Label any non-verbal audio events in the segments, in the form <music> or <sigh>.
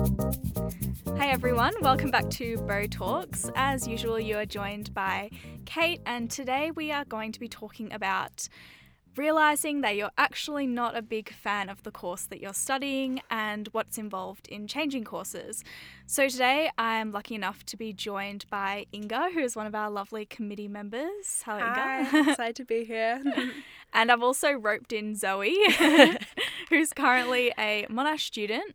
Hey everyone, welcome back to Bo Talks. As usual, you are joined by Kate, and today we are going to be talking about realizing that you're actually not a big fan of the course that you're studying and what's involved in changing courses. So today I'm lucky enough to be joined by Inga, who is one of our lovely committee members. Hello, Hi, <laughs> Inga. excited to be here. <laughs> and I've also roped in Zoe, <laughs> who's currently a Monash student.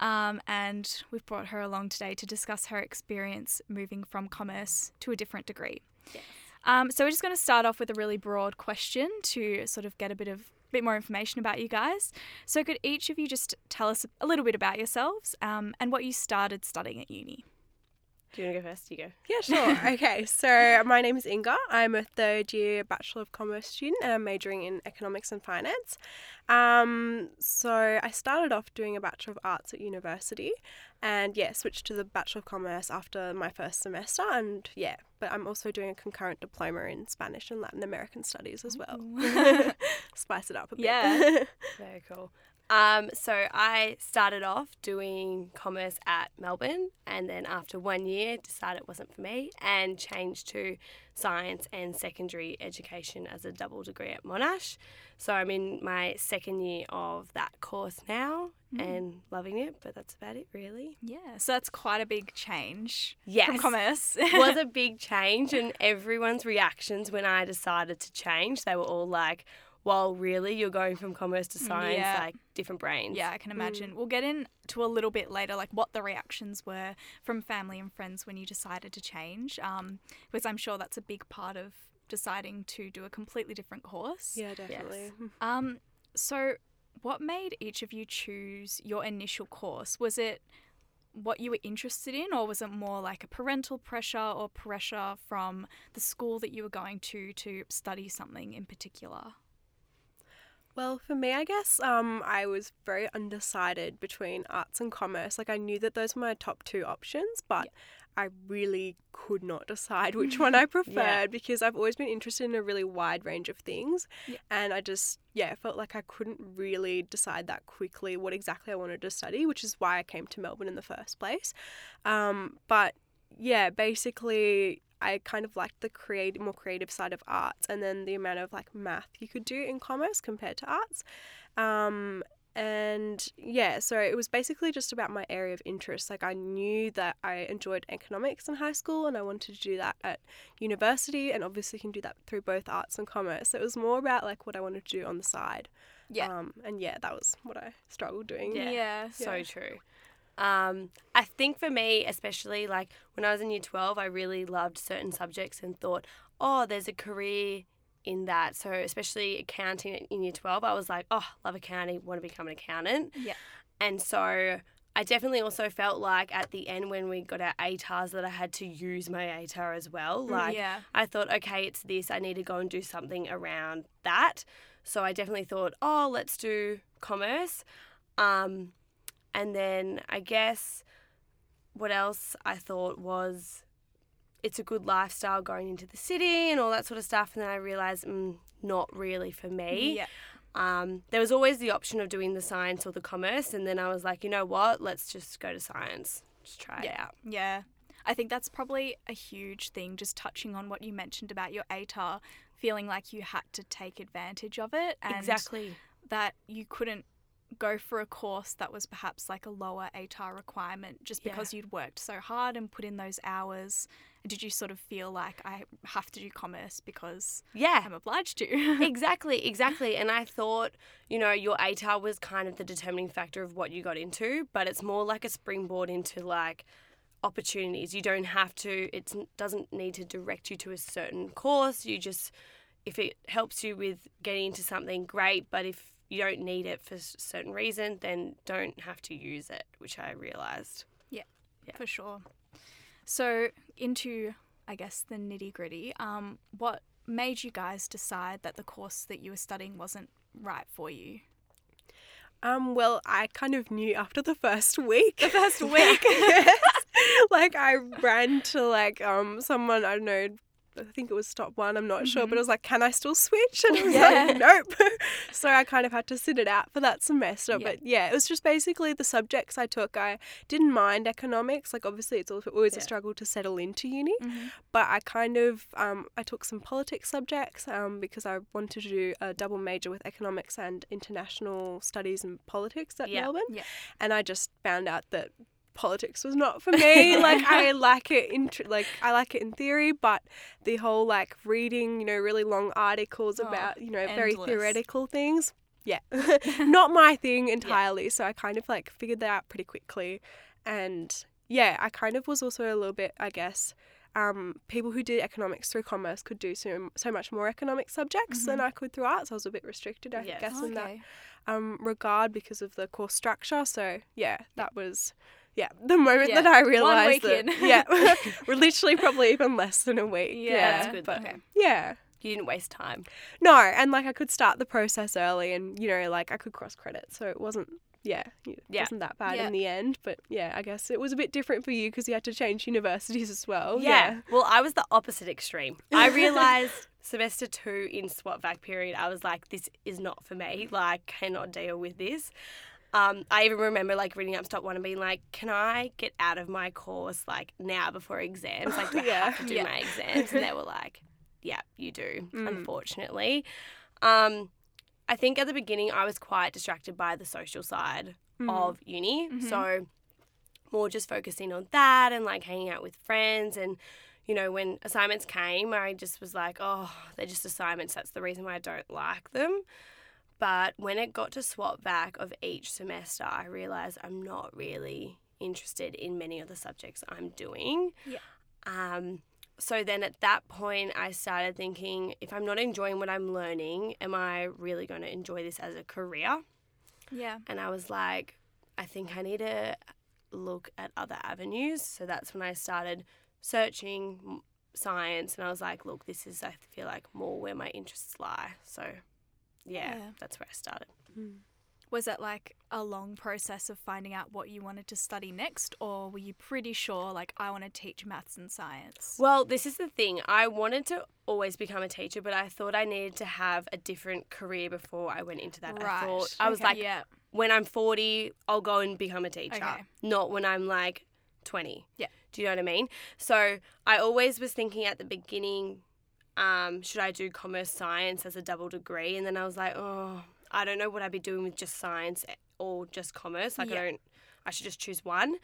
Um, and we've brought her along today to discuss her experience moving from commerce to a different degree. Yes. Um, so we're just going to start off with a really broad question to sort of get a bit of bit more information about you guys. So could each of you just tell us a little bit about yourselves um, and what you started studying at uni? Do you want to go first? You go. yeah, sure. <laughs> okay, so my name is Inga. I'm a third year Bachelor of Commerce student and I'm majoring in Economics and Finance. Um, so I started off doing a Bachelor of Arts at university and yeah, switched to the Bachelor of Commerce after my first semester. And yeah, but I'm also doing a concurrent diploma in Spanish and Latin American studies as well. <laughs> Spice it up a bit. Yeah. <laughs> Very cool. Um, so I started off doing commerce at Melbourne, and then after one year, decided it wasn't for me, and changed to science and secondary education as a double degree at Monash. So I'm in my second year of that course now, and loving it. But that's about it, really. yeah, so that's quite a big change Yes. from commerce. <laughs> was a big change, and everyone's reactions when I decided to change, they were all like, "Well, really, you're going from commerce to science, Yeah. like different brains." Yeah, I can imagine. We'll get into a little bit later, like what the reactions were from family and friends when you decided to change, um, because I'm sure that's a big part of deciding to do a completely different course. Yeah, definitely. <laughs> Um, so, what made each of you choose your initial course? Was it what you were interested in, or was it more like a parental pressure or pressure from the school that you were going to to study something in particular? Well, for me, I guess um, I was very undecided between arts and commerce. Like, I knew that those were my top two options, but I really could not decide <laughs> which one I preferred because I've always been interested in a really wide range of things. Yeah. And I just, yeah, felt like I couldn't really decide that quickly what exactly I wanted to study, which is why I came to Melbourne in the first place. Um, but yeah, basically, I kind of liked the creative, more creative side of arts, and then the amount of like math you could do in commerce compared to arts. Um, and yeah, so it was basically just about my area of interest. Like I knew that I enjoyed economics in high school, and I wanted to do that at university, and obviously can do that through both arts and commerce. So it was more about like what I wanted to do on the side. Yeah. Um, and yeah, that was what I struggled doing. Yeah. yeah. So Yeah. true. Um, I think for me, especially like when I was in year 12, I really loved certain subjects and thought, oh, there's a career in that. So, especially accounting in year 12, I was like, oh, love accounting, want to become an accountant. Yeah. And so I definitely also felt like at the end when we got our ATARs that I had to use my ATAR as well. Like, yeah. I thought, okay, it's this. I need to go and do something around that. So I definitely thought, oh, let's do commerce. Um, and then I guess what else I thought was it's a good lifestyle going into the city and all that sort of stuff. And then I realized, mm, not really for me. Yeah. Um, there was always the option of doing the science or the commerce. And then I was like, you know what? Let's just go to science. Just try it out. Yeah. I think that's probably a huge thing, just touching on what you mentioned about your ATAR, feeling like you had to take advantage of it. And exactly. That you couldn't go for a course that was perhaps like a lower ATAR requirement just Yeah. because you'd worked so hard and put in those hours. Did you sort of feel like I have to do commerce because Yeah. I'm obliged to? <laughs> exactly, exactly. And I thought, you know, your ATAR was kind of the determining factor of what you got into, but it's more like a springboard into like opportunities. You don't have to, it doesn't need to direct you to a certain course. You just, if it helps you with getting into something, great. But if you don't need it for a certain reason, then don't have to use it, which I realized. Yeah. For sure. So, into, I guess, the nitty gritty, um, what made you guys decide that the course that you were studying wasn't right for you? Um, well, I kind of knew after the first week. The first <laughs> week? yes. Like I ran to like um someone I don't know I think it was stop one. I'm not sure, but it was like, can I still switch? <laughs> And I was Yeah. like, nope. <laughs> so I kind of had to sit it out for that semester. Yeah. But yeah, it was just basically the subjects I took. I didn't mind economics. Like obviously, it's always Yeah. a struggle to settle into uni. Mhm. But I kind of um, I took some politics subjects um, because I wanted to do a double major with economics and international studies and politics at. Melbourne. And I just found out that politics was not for me. like I <laughs> like it in tr- like I like it in theory, but the whole like reading, you know, really long articles Oh, about you know very theoretical things. Yeah, <laughs> not my thing <laughs> entirely. So I kind of like figured that out pretty quickly, and yeah, I kind of was also a little bit, I guess. Um, people who did economics through commerce could do so, so much more economic subjects than I could through arts. I was a bit restricted, I Yes. guess, in that um, regard because of the course structure. So yeah, that was yeah the moment Yeah, that I one realized week that in. <laughs> yeah <laughs> we're literally probably even less than a week. Yeah, Yeah, That's good, but okay. yeah. You didn't waste time. No, and like I could start the process early, and you know, like I could cross credit, so it wasn't. Yeah, it Yeah. wasn't that bad Yeah. in the end, but yeah, I guess it was a bit different for you because you had to change universities as well. Yeah. Well, I was the opposite extreme. I <laughs> realized semester two in SWOTVAC period, I was like, this is not for me. Like, I cannot deal with this. Um, I even remember like reading up stop one and being like, can I get out of my course like now before exams? Like, do I <laughs> have to do Yeah. my exams? And they were like, yeah, you do, Mm. unfortunately. Um, I think at the beginning I was quite distracted by the social side Mm. of uni. Mhm. So more just focusing on that and like hanging out with friends and you know when assignments came I just was like oh they're just assignments that's the reason why I don't like them but when it got to SWOTVAC of each semester I realized I'm not really interested in many of the subjects I'm doing Yeah. um so then at that point I started thinking if I'm not enjoying what I'm learning am I really going to enjoy this as a career Yeah. and I was like, I think I need to look at other avenues. So that's when I started searching science, and I was like, look, this is, I feel like, more where my interests lie. So, yeah, Yeah. that's where I started. Mm. Was it like a long process of finding out what you wanted to study next, or were you pretty sure, like, I want to teach maths and science? Well, this is the thing. I wanted to always become a teacher, but I thought I needed to have a different career before I went into that. I thought I was like, yeah. when I'm 40, I'll go and become a teacher, Okay. not when I'm like 20. Yeah. Do you know what I mean? So I always was thinking at the beginning, um, should I do commerce science as a double degree? And then I was like, oh, I don't know what I'd be doing with just science or just commerce. Like, Yeah. I don't, I should just choose one.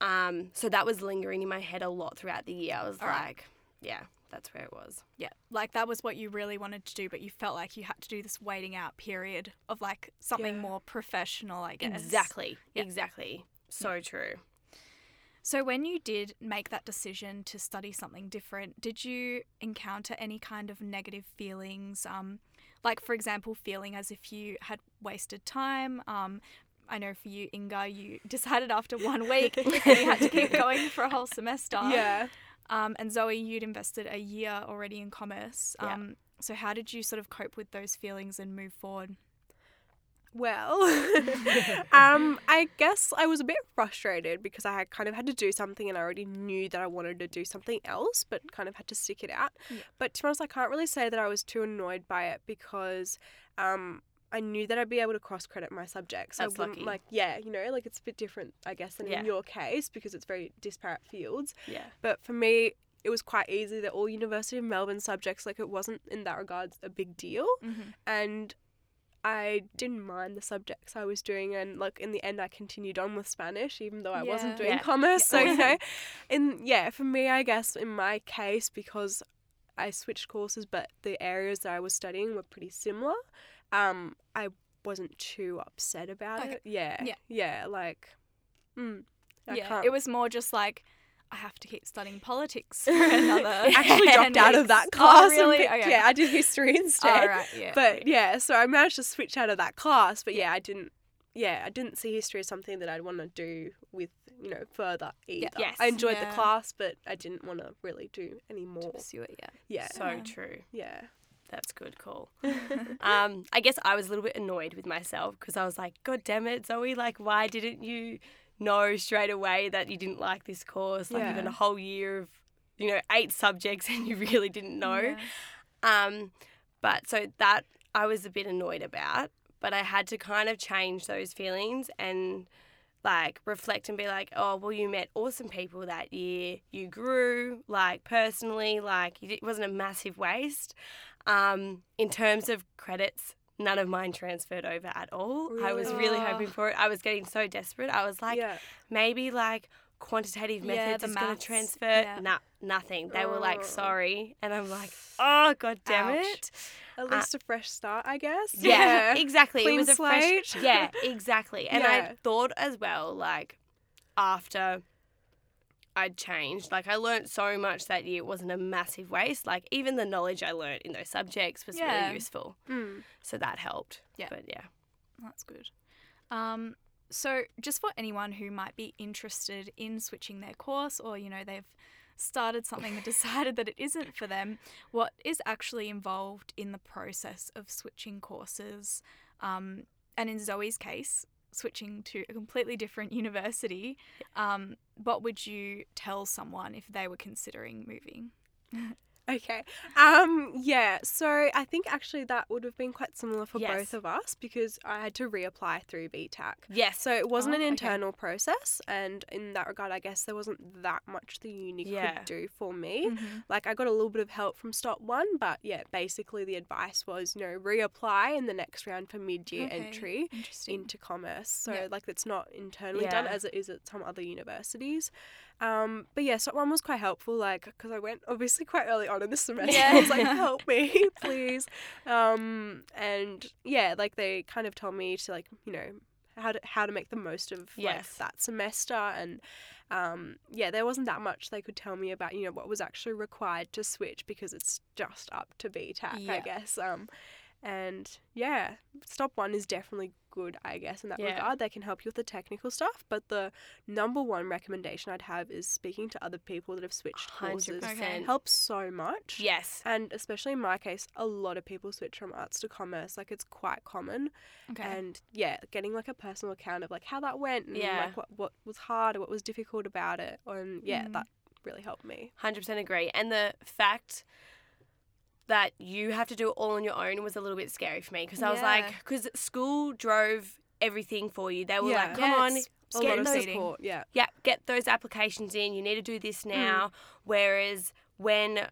Um, so that was lingering in my head a lot throughout the year. I was All right. like, yeah, that's where it was. Yeah, like that was what you really wanted to do, but you felt like you had to do this waiting out period of like something Yeah. more professional, I guess. Exactly. Yeah. Exactly. So true. So, when you did make that decision to study something different, did you encounter any kind of negative feelings? Um, like, for example, feeling as if you had wasted time. Um, I know for you, Inga, you <laughs> decided after one week and you had to keep going for a whole semester. <laughs> Yeah. Um, and Zoe, you'd invested a year already in commerce. Yeah. Um, so, how did you sort of cope with those feelings and move forward? Well, <laughs> <laughs> um, I guess I was a bit frustrated because I had kind of had to do something and I already knew that I wanted to do something else, but kind of had to stick it out. Yeah. But to be honest, I can't really say that I was too annoyed by it because um, I knew that I'd be able to cross credit my subjects. That's I wouldn't, lucky. Like, yeah, you know, like it's a bit different, I guess, than Yeah. in your case because it's very disparate fields. Yeah. But for me, it was quite easy that all University of Melbourne subjects, like, it wasn't in that regards a big deal Mm-hmm. and I didn't mind the subjects I was doing, and like in the end, I continued on with Spanish, even though I wasn't doing Yeah. commerce. So you know, <laughs> and yeah, for me, I guess in my case, because I switched courses, but the areas that I was studying were pretty similar, um, I wasn't too upset about Okay. it. Yeah, Yeah. yeah, like, mm, Yeah, can't- it was more just like I have to keep studying politics for <laughs> another. I actually dropped 10 out of that class. Oh, really? picked- Okay. Yeah, I did history <laughs> instead. Oh, right, yeah. But yeah, so I managed to switch out of that class. But yeah, I didn't. Yeah, I didn't see history as something that I'd want to do with you know further either. Yes. I enjoyed Yeah. the class, but I didn't want to really do any to more. pursue it, yeah. Yeah, So Yeah. true. yeah, That's good call. <laughs> um, I guess I was a little bit annoyed with myself because I was like, God damn it, Zoe, like, why didn't you know straight away that you didn't like this course? Like, Yeah. a whole year of you know, eight subjects <laughs> and you really didn't know. Yeah. Um, but so that I was a bit annoyed about, but I had to kind of change those feelings and like reflect and be like, oh, well, you met awesome people that year. You grew, like personally, like it wasn't a massive waste. Um, in terms of credits, none of mine transferred over at all. I was Really? hoping for it. I was getting so desperate. I was like, yeah. maybe like quantitative methods the is going to transfer. yeah. Nah, nothing. They were like, sorry. And I'm like, oh, god damn Ouch. it. At uh, least a fresh start, I guess. Yeah, <laughs> exactly. Clean it was a fresh. Yeah, <laughs> exactly. And Yeah. I thought as well, like after I'd changed, like I learned so much that year. It wasn't a massive waste. Like even the knowledge I learnt in those subjects was Yeah. really useful. Mm. So that helped. Yeah. But yeah. That's good. Um, so, just for anyone who might be interested in switching their course, or you know they've started something and <laughs> decided that it isn't for them, what is actually involved in the process of switching courses? Um, and in Zoe's case, switching to a completely different <laughs> university. Um, what would you tell someone if they were considering moving? <laughs> Okay. Um. Yeah. So I think actually that would have been quite similar for Yes. both of us because I had to reapply through VTAC. Yes. So it wasn't Oh, an okay. internal process, and in that regard, I guess there wasn't that much the uni Yeah. could do for me. Mhm. Like I got a little bit of help from Stop One, but yeah, basically the advice was you know reapply in the next round for mid-year Okay, entry into commerce. So Yeah. like it's not internally done as it is at some other universities. Um, but yeah, Stop One was quite helpful. Like because I went obviously quite early on in the <laughs> semester. Yeah. I was like, <laughs> help me, <laughs> please. Um, and yeah, like they kind of told me to like you know how to how to make the most of like that semester and um, yeah, there wasn't that much they could tell me about, you know, what was actually required to switch because it's just up to VTAC, Yeah. I guess. Um, and yeah, Stop One is definitely good, I guess, in that Yeah. regard. They can help you with the technical stuff, but the number one recommendation I'd have is speaking to other people that have switched courses. 100%. Okay. Helps so much. Yes. And especially in my case, a lot of people switch from arts to commerce. Like it's quite common. Okay. And yeah, getting like a personal account of like how that went and Yeah. like what, what was hard or what was difficult about it. And yeah, Mm. that really helped me. 100% agree. And the fact that you have to do it all on your own was a little bit scary for me because I was like, because school drove everything for you. They were Yeah. like, come Yeah, on, it's A get lot of those, support. Yeah. yeah, get those applications in. You need to do this mm. now. Whereas when,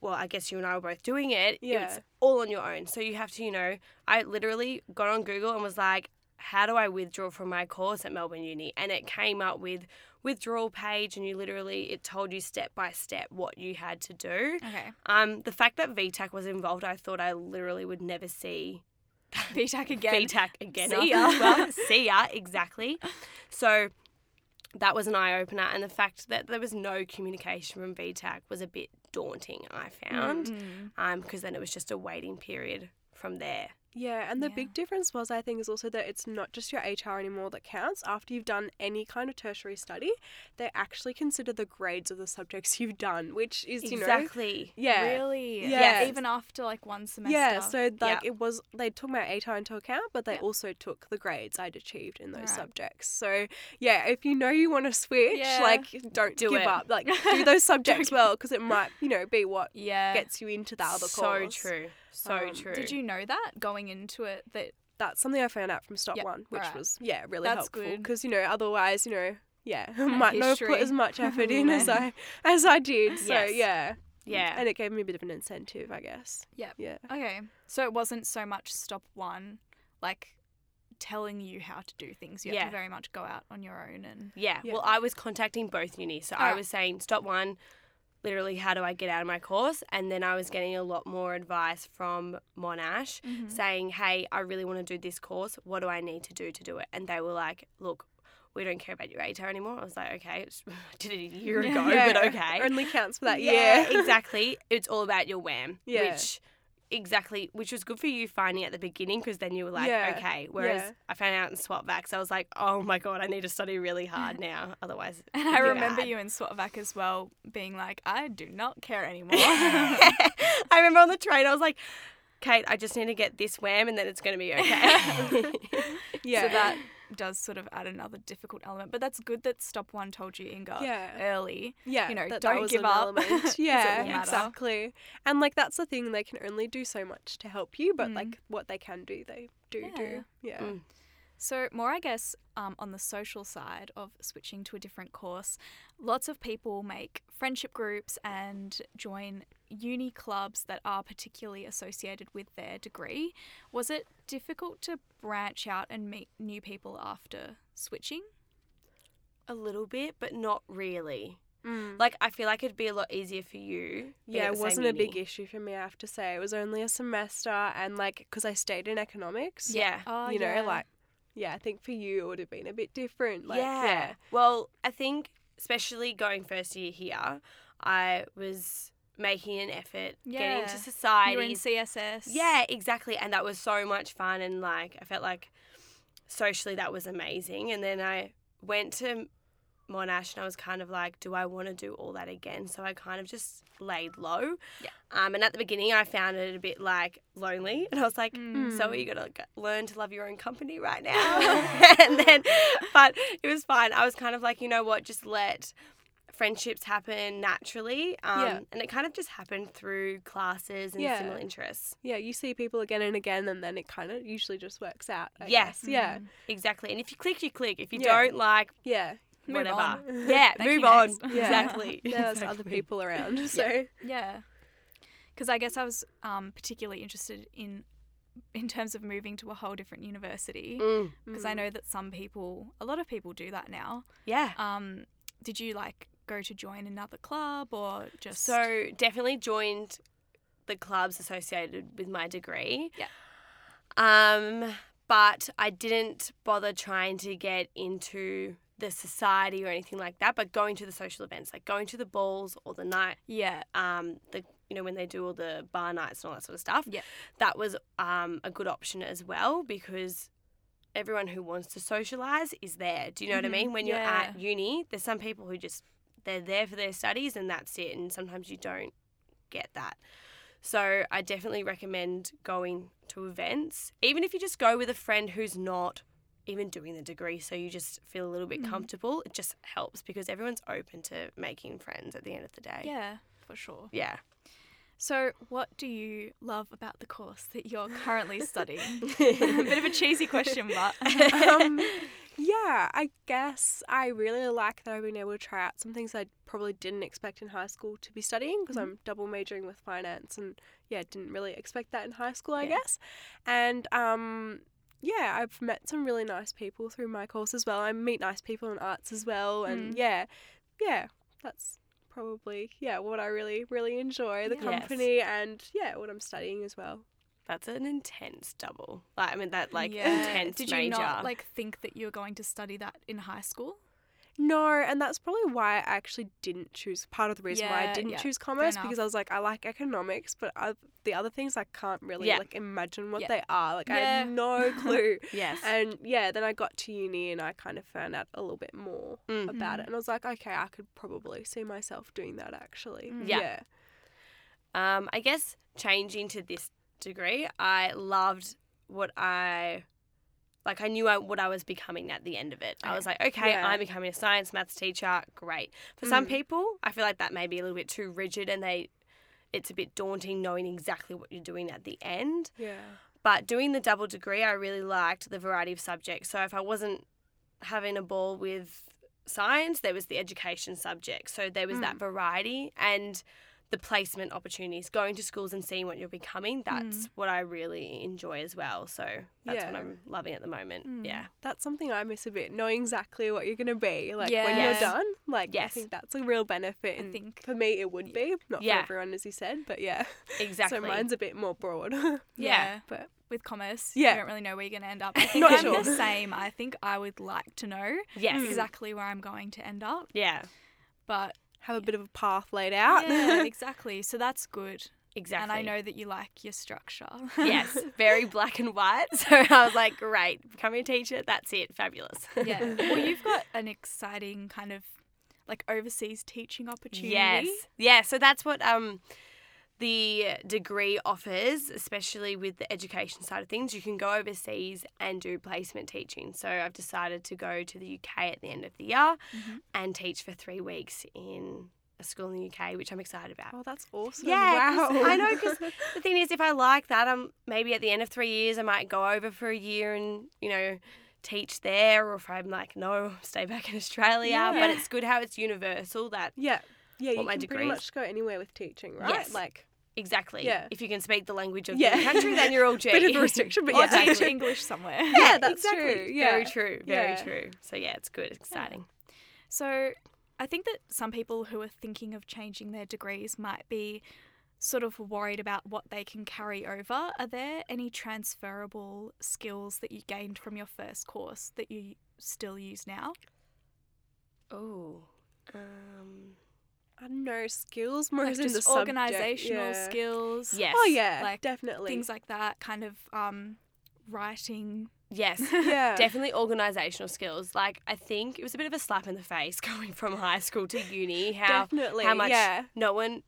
well, I guess you and I were both doing it, Yeah. it's all on your own. So you have to, you know, I literally got on Google and was like, how do I withdraw from my course at Melbourne Uni? And it came up with withdrawal page and you literally it told you step by step what you had to do. okay. Um, the fact that VTAC was involved, I thought I literally would never see <laughs> VTAC again. VTAC <laughs> again. See <laughs> ya. well. see ya, exactly. So that was an eye opener, and the fact that there was no communication from VTAC was a bit daunting. I found, Mm. um, because then it was just a waiting period from there. Yeah, and the Yeah. big difference was, I think, is also that it's not just your ATAR anymore that counts. After you've done any kind of tertiary study, they actually consider the grades of the subjects <laughs> you've done, which is, you know, exactly. yeah. Really? Yeah. Even after like one semester. Yeah, so like Yeah. it was they took my ATAR into account, but they Yeah. also took the grades I'd achieved in those Right. subjects. So yeah, if you know you want to switch, Yeah. like don't Do give it. up. Like do <laughs> those subjects well because it might you know be what yeah. gets you into that other so course. So true. So Um, true. Did you know that going into it that That's something I found out from Stop Yep, One, which alright. was yeah really That's helpful because you know otherwise you know yeah <laughs> might not have put as much effort <laughs> in as I as I did. So Yes. yeah, Yeah. and it gave me a bit of an incentive, I guess. Yeah. Yeah. okay. So it wasn't so much stop one, like telling you how to do things. You have to very much go out on your own and Yeah. Yeah. Well, I was contacting both unis. So I was saying, stop one, literally, how do I get out of my course? And then I was getting a lot more advice from Monash Mm-hmm. saying, hey, I really want to do this course. What do I need to do to do it? And they were like, look, we don't care about your ATAR anymore. I was like, okay, it's- <laughs> I did it a year ago, Yeah, but okay. Only counts for that yeah, year. <laughs> exactly. It's all about your WAM. Yeah. Which exactly, which was good for you finding at the beginning because then you were like, Yeah, okay. Whereas yeah. I found out in SWOTVACs, I was like, oh my god, I need to study really hard <laughs> now, otherwise. And I remember bad. you in SWOTVAC as well being like, I do not care <laughs> anymore. I remember on the train, I was like, Kate, I just need to get this WAM and then it's going to be okay. <laughs> Yeah. So that does sort of add another difficult element. But that's good that Stop One told you, Inga, Yeah. early. yeah, you know, that, don't that give up, element. <laughs> 'cause it Yeah, exactly. And like that's the thing; they can only do so much to help you, but Mm. like what they can do, they do Yeah. do. Yeah. Mm. So, more, I guess, um, on the social side of switching to a different course, lots of people make friendship groups and join uni clubs that are particularly associated with their degree. Was it difficult to branch out and meet new people after switching? A little bit, but not really. Mm. Like I feel like it'd be a lot easier for you. Yeah, it wasn't a big issue for me. I have to say, it was only a semester, and like because I stayed in economics. Yeah. Oh, you know, yeah. like yeah, I think for you it would have been a bit different. Like, yeah. yeah, Well, I think especially going first year here, I was making an effort getting Yeah. into You society. were in CSS. Yeah, exactly. And that was so much fun. And like, I felt like socially that was amazing. And then I went to Monash and I was kind of like, do I want to do all that again? So I kind of just laid low. Yeah. Um, and at the beginning, I found it a bit like lonely. And I was like, Mm. so you got to learn to love your own company right now. <laughs> <laughs> and then, but it was fine. I was kind of like, you know what, just let friendships happen naturally. Um, Yeah. And it kind of just happened through classes and Yeah. similar interests. yeah. You see people again and again, and then it kind of usually just works out. I Yes. guess. Yeah. Exactly. And if you click, you click. If you Yeah. don't like, yeah. Move whatever. on. <laughs> Yeah, move on. Yeah. <laughs> Exactly. Yeah, <laughs> there's other people around. So Yeah. Because I guess I was um, particularly interested in in terms of moving to a whole different university Mm. because I know that some people, a lot of people do that now. Yeah. Um, did you like go to join another club or just So definitely joined the clubs associated with my degree. Yeah. Um, but I didn't bother trying to get into the society or anything like that. But going to the social events, like going to the balls or the night, yeah, um, the you know when they do all the bar nights and all that sort of stuff. Yeah. That was um a good option as well because. Everyone who wants to socialize is there. Do you know what I Mhm. mean? When you're at uni, there's some people who just they're there for their studies and that's it. And sometimes you don't get that. So I definitely recommend going to events, even if you just go with a friend who's not even doing the degree. So you just feel a little bit Mhm. comfortable. It just helps because everyone's open to making friends at the end of the day. yeah, for sure. Yeah. So, what do you love about the course that you're currently <laughs> studying? <laughs> a bit of a cheesy question, but <laughs> um, yeah, I guess I really like that I've been able to try out some things I probably didn't expect in high school to be studying because Mhm. I'm double majoring with finance and yeah, didn't really expect that in high school, I Yeah. guess. And um, yeah, I've met some really nice people through my course as well. I meet nice people in arts as well, and Mm. yeah, yeah, that's probably yeah what I really really enjoy the Yes. company and yeah what I'm studying as well. That's an intense double. Like I mean that like Yeah. intense Did you major. not like think that you were going to study that in high school? No, and that's probably why I actually didn't choose. Part of the reason why Yeah, I didn't yeah, choose commerce enough. because I was like, I like economics, but I, the other things I can't really Yeah. like imagine what Yeah. they are. Like I Yeah. had no <laughs> clue. yes. and yeah, then I got to uni and I kind of found out a little bit more Mm. about Mhm. it, and I was like, okay, I could probably see myself doing that actually. Mm. Yeah. Um, I guess changing to this degree, I loved what I like. I knew I, what I was becoming at the end of it. I was like, okay, Yeah. I'm becoming a science maths teacher. Great. For some Mm. people, I feel like that may be a little bit too rigid, and they it's a bit daunting knowing exactly what you're doing at the end. Yeah. But doing the double degree, I really liked the variety of subjects. So if I wasn't having a ball with science, there was the education subject. So there was that Mm. variety and the placement opportunities, going to schools and seeing what you're becoming. That's what I really enjoy as well. So that's what I'm loving at the moment. Mm. Yeah. That's something I miss a bit, knowing exactly what you're gonna be. Like when Yes. you're done, like I think that's a real benefit. I And think for me, it would be not Yeah. for everyone, as you said, but yeah. Exactly. So mine's a bit more broad. <laughs> yeah, but with commerce, Yeah. you don't really know where you're going to end up. I <laughs> think Not I'm sure. the same. I think I would like to know yes. exactly where I'm going to end up, Yeah. but have a bit of a path laid out. yeah, <laughs> exactly. So that's good. Exactly. And I know that you like your structure. yes, <laughs> very black and white. <laughs> So I was like, great, becoming a teacher, that's it, fabulous. yeah. Well, you've got an exciting kind of like overseas teaching opportunity. Yes. Yeah. So that's what um the degree offers, especially with the education side of things, you can go overseas and do placement teaching. So I've decided to go to the UK at the end of the year Mhm. and teach for three weeks in a school in the UK, which I'm excited about. Oh, that's awesome. Yeah, wow. I know, because <laughs> The thing is, if I like that, I'm maybe at the end of three years, I might go over for a year and you know teach there, or if I'm like, no, <laughs> stay back in Australia. Yeah. But it's good how it's universal. That yeah, yeah, you my can degree pretty much go anywhere with teaching, right? Yes. Like exactly. Yeah. If you can speak the language of Yeah. the country, then you're all <laughs> G. bit of a restriction, but Or yeah, teach <laughs> English somewhere. Yeah, that's exactly. true. Yeah. Very true. Very Yeah. true. So yeah, it's good. It's exciting. So I think that some people who are thinking of changing their degrees might be sort of worried about what they can carry over. Are there any transferable skills that you gained from your first course that you still use now? Oh. Um. I don't know skills more Like as in the just subject, organizational yeah. skills. Yes. Oh yeah, Like, definitely. Things like that, kind of um, writing. Yes. <laughs> yeah, Definitely organizational skills. Like I think it was a bit of a slap in the face <laughs> going from high school to uni. How definitely. how much Yeah, no one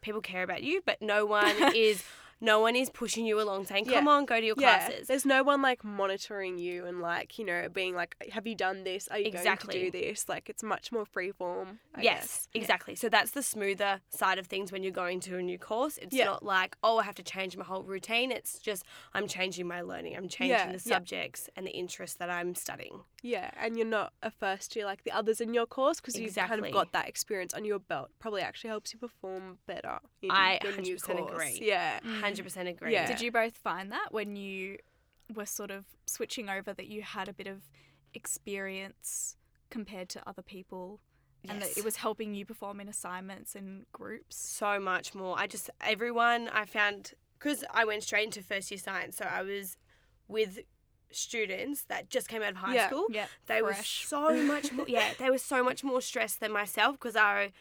people care about you, but no one <laughs> is no one is pushing you along saying, "Come Yeah. on, go to your yeah. classes." There's no one like monitoring you and like you know being like, have you done this? Are you Exactly. going to do this? Like it's much more freeform. I yes, guess. exactly. So that's the smoother side of things when you're going to a new course. It's Yeah. not like, oh, I have to change my whole routine. It's just I'm changing my learning. I'm changing Yeah, the yeah. subjects and the interests that I'm studying. Yeah, and you're not a first year like the others in your course because you've kind of got that experience on your belt. Probably actually helps you perform better. In I 100% course. agree. Yeah, percent agree. Yeah. Did you both find that when you were sort of switching over that you had a bit of experience compared to other people and that it was helping you perform in assignments and groups? so much more. I just everyone I found because I went straight into first year science, so I was with students that just came out of high Yeah. school. Yeah. They were so much more. Yeah, they were so much more <laughs> stressed than myself because I,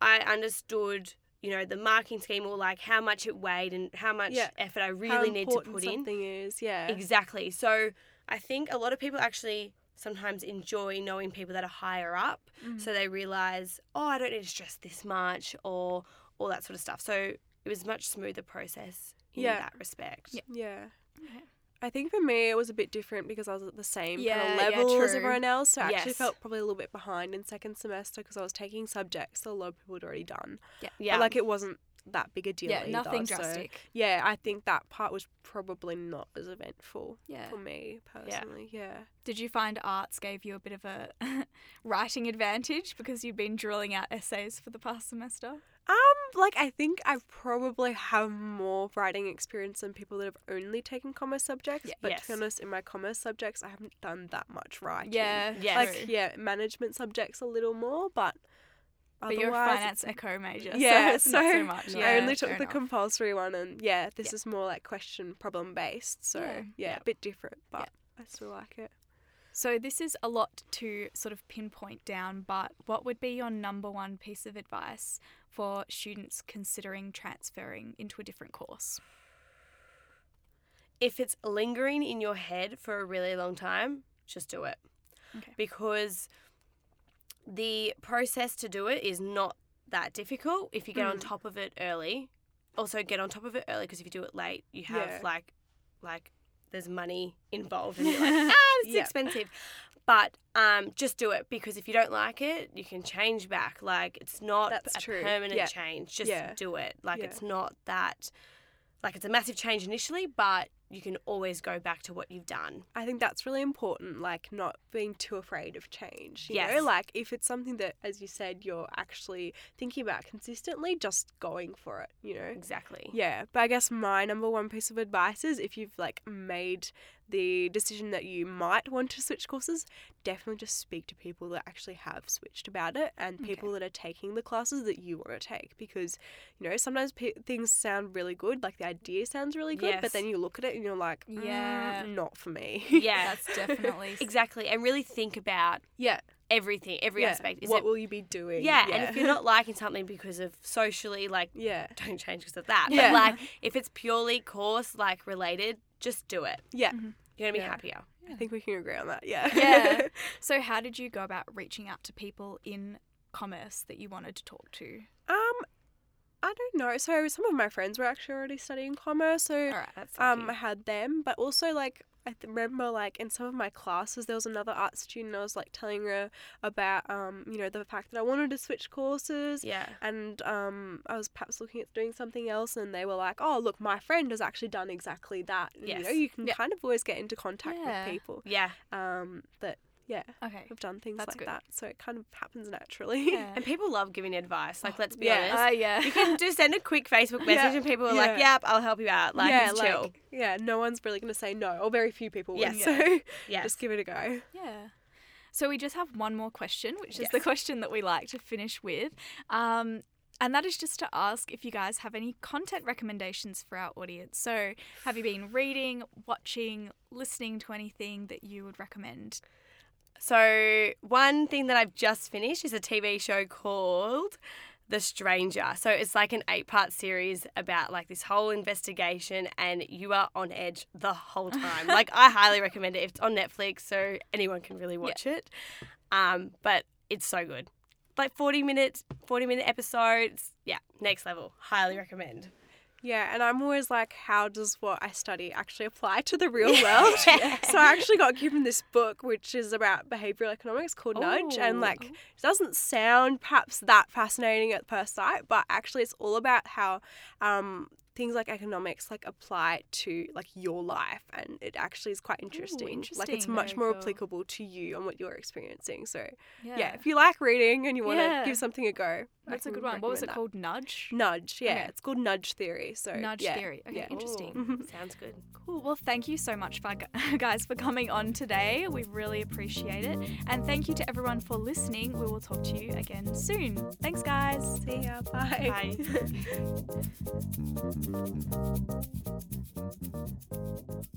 I understood. You know the marking scheme, or like how much it weighed and how much Yeah. effort I How really need to important put in. something is. Yeah, Exactly. So I think a lot of people actually sometimes enjoy knowing people that are higher up, Mm. so they realize, oh, I don't need to stress this much, or all that sort of stuff. So it was a much smoother process in Yeah. that respect. Yeah. Yeah. Okay. I think for me it was a bit different because I was at the same kind Yeah, of yeah, level as everyone else. So I actually felt probably a little bit behind in second semester because I was taking subjects that a lot of people had already done. Yeah. But like it wasn't that big a deal. yeah, either, nothing so- drastic. yeah, I think that part was probably not as eventful Yeah. for me personally. Yeah. Did you find arts gave you a bit of a <laughs> writing advantage because you've been drilling out essays for the past semester? Um, like I think I probably have more writing experience than people that have only taken commerce subjects. Yeah. But to be honest, in my commerce subjects, I haven't done that much writing. Yeah, Yes. Like yeah, management subjects a little more, but but you're a finance econ major, Yeah, so so so much. I Yeah, I only took the enough. compulsory one, and yeah, this Yeah. is more like question problem based. So Yeah. yeah, Yeah. a bit different, but Yeah. I still like it. So this is a lot to sort of pinpoint down, but what would be your number one piece of advice for students considering transferring into a different course? if it's lingering in your head for a really long time, just do it. Okay. Because the process to do it is not that difficult if you get on Mm. top of it early. Also, get on top of it early because if you do it late, you have Yeah. like, like, there's money involved, and you're like, <laughs> ah, it's Yeah. expensive. But um, just do it because if you don't like it, you can change back. Like it's not That's a true. permanent Yeah. change. Just Yeah. do it. Like it's not that. Like it's a massive change initially, but you can always go back to what you've done. I think that's really important, like not being too afraid of change. You know, like if it's something that, as you said, you're actually thinking about consistently, just going for it, you know? Exactly. Yeah, but I guess my number one piece of advice is if you've like made the decision that you might want to switch courses, definitely just speak to people that actually have switched about it and Okay. people that are taking the classes that you want to take because you know sometimes pe- things sound really good, like the idea sounds really good, Yes. but then you look at it and you're like, "Mm, Yeah. not for me. Yeah. <laughs> That's definitely Exactly. And really think about yeah, everything, every yeah. aspect. Is what it will you be doing? yeah, and if you're not <laughs> liking something because of socially, like, yeah, don't change because of that. Yeah. But like, if it's purely course like related, just do it. yeah, You're gonna be Yeah. happier. I think we can agree on that. Yeah, Yeah. <laughs> So how did you go about reaching out to people in commerce that you wanted to talk to? Um, I don't know. So some of my friends were actually already studying commerce, so All right. That's um, I had them. But also like I th- remember like in some of my classes there was another art student. I was like telling her about um you know the fact that I wanted to switch courses. yeah. And um, I was perhaps looking at doing something else, and they were like, "Oh, look, my friend has actually done exactly that." And, You know, you can Yeah. kind of always get into contact Yeah. with people Yeah. um, that yeah Okay. have done things That's like good. that, so it kind of happens naturally. Yeah. <laughs> And people love giving advice. Like, let's be yeah. honest. Uh, yeah. you can just send a quick Facebook <laughs> message Yeah, and people are like, yep, I'll help you out. Like, yeah, it's like chill. yeah, no one's really gonna say no, or very few people would. Yes. So <laughs> Yes. just give it a go. Yeah. So we just have one more question, which is the question that we like to finish with. Um, and that is just to ask if you guys have any content recommendations for our audience. So, have you been reading, watching, listening to anything that you would recommend? So, one thing that I've just finished is a TV show called The Stranger. So, it's like an eight part series about like this whole investigation, and you are on edge the whole time. <laughs> like, I highly recommend it. It's on Netflix, so anyone can really watch it. Um, but it's so good. Like 40 minutes, 40 minute episodes. Yeah, next level. Highly recommend. Yeah, and I'm always like, how does what I study actually apply to the real world? <laughs> So I actually got given this book, which is about behavioral economics called Nudge, and like it doesn't sound perhaps that fascinating at first sight, but actually it's all about how um, things like economics like apply to like your life, and it actually is quite interesting. Like it's much Very more cool. applicable to you and what you're experiencing. So Yeah. yeah, if you like reading and you want to Yeah. give something a go, That's a good one. What was it that. called? Nudge? Nudge. Yeah, Okay. it's called Nudge Theory. So Nudge yeah, Theory. Okay, yeah. interesting. Ooh, <laughs> <laughs> sounds good. Cool. Well, thank you so much, for, <laughs> guys, for coming on today. We really appreciate it. And thank you to everyone for listening. We will talk to you again soon. Thanks, guys. See ya. Bye. Bye.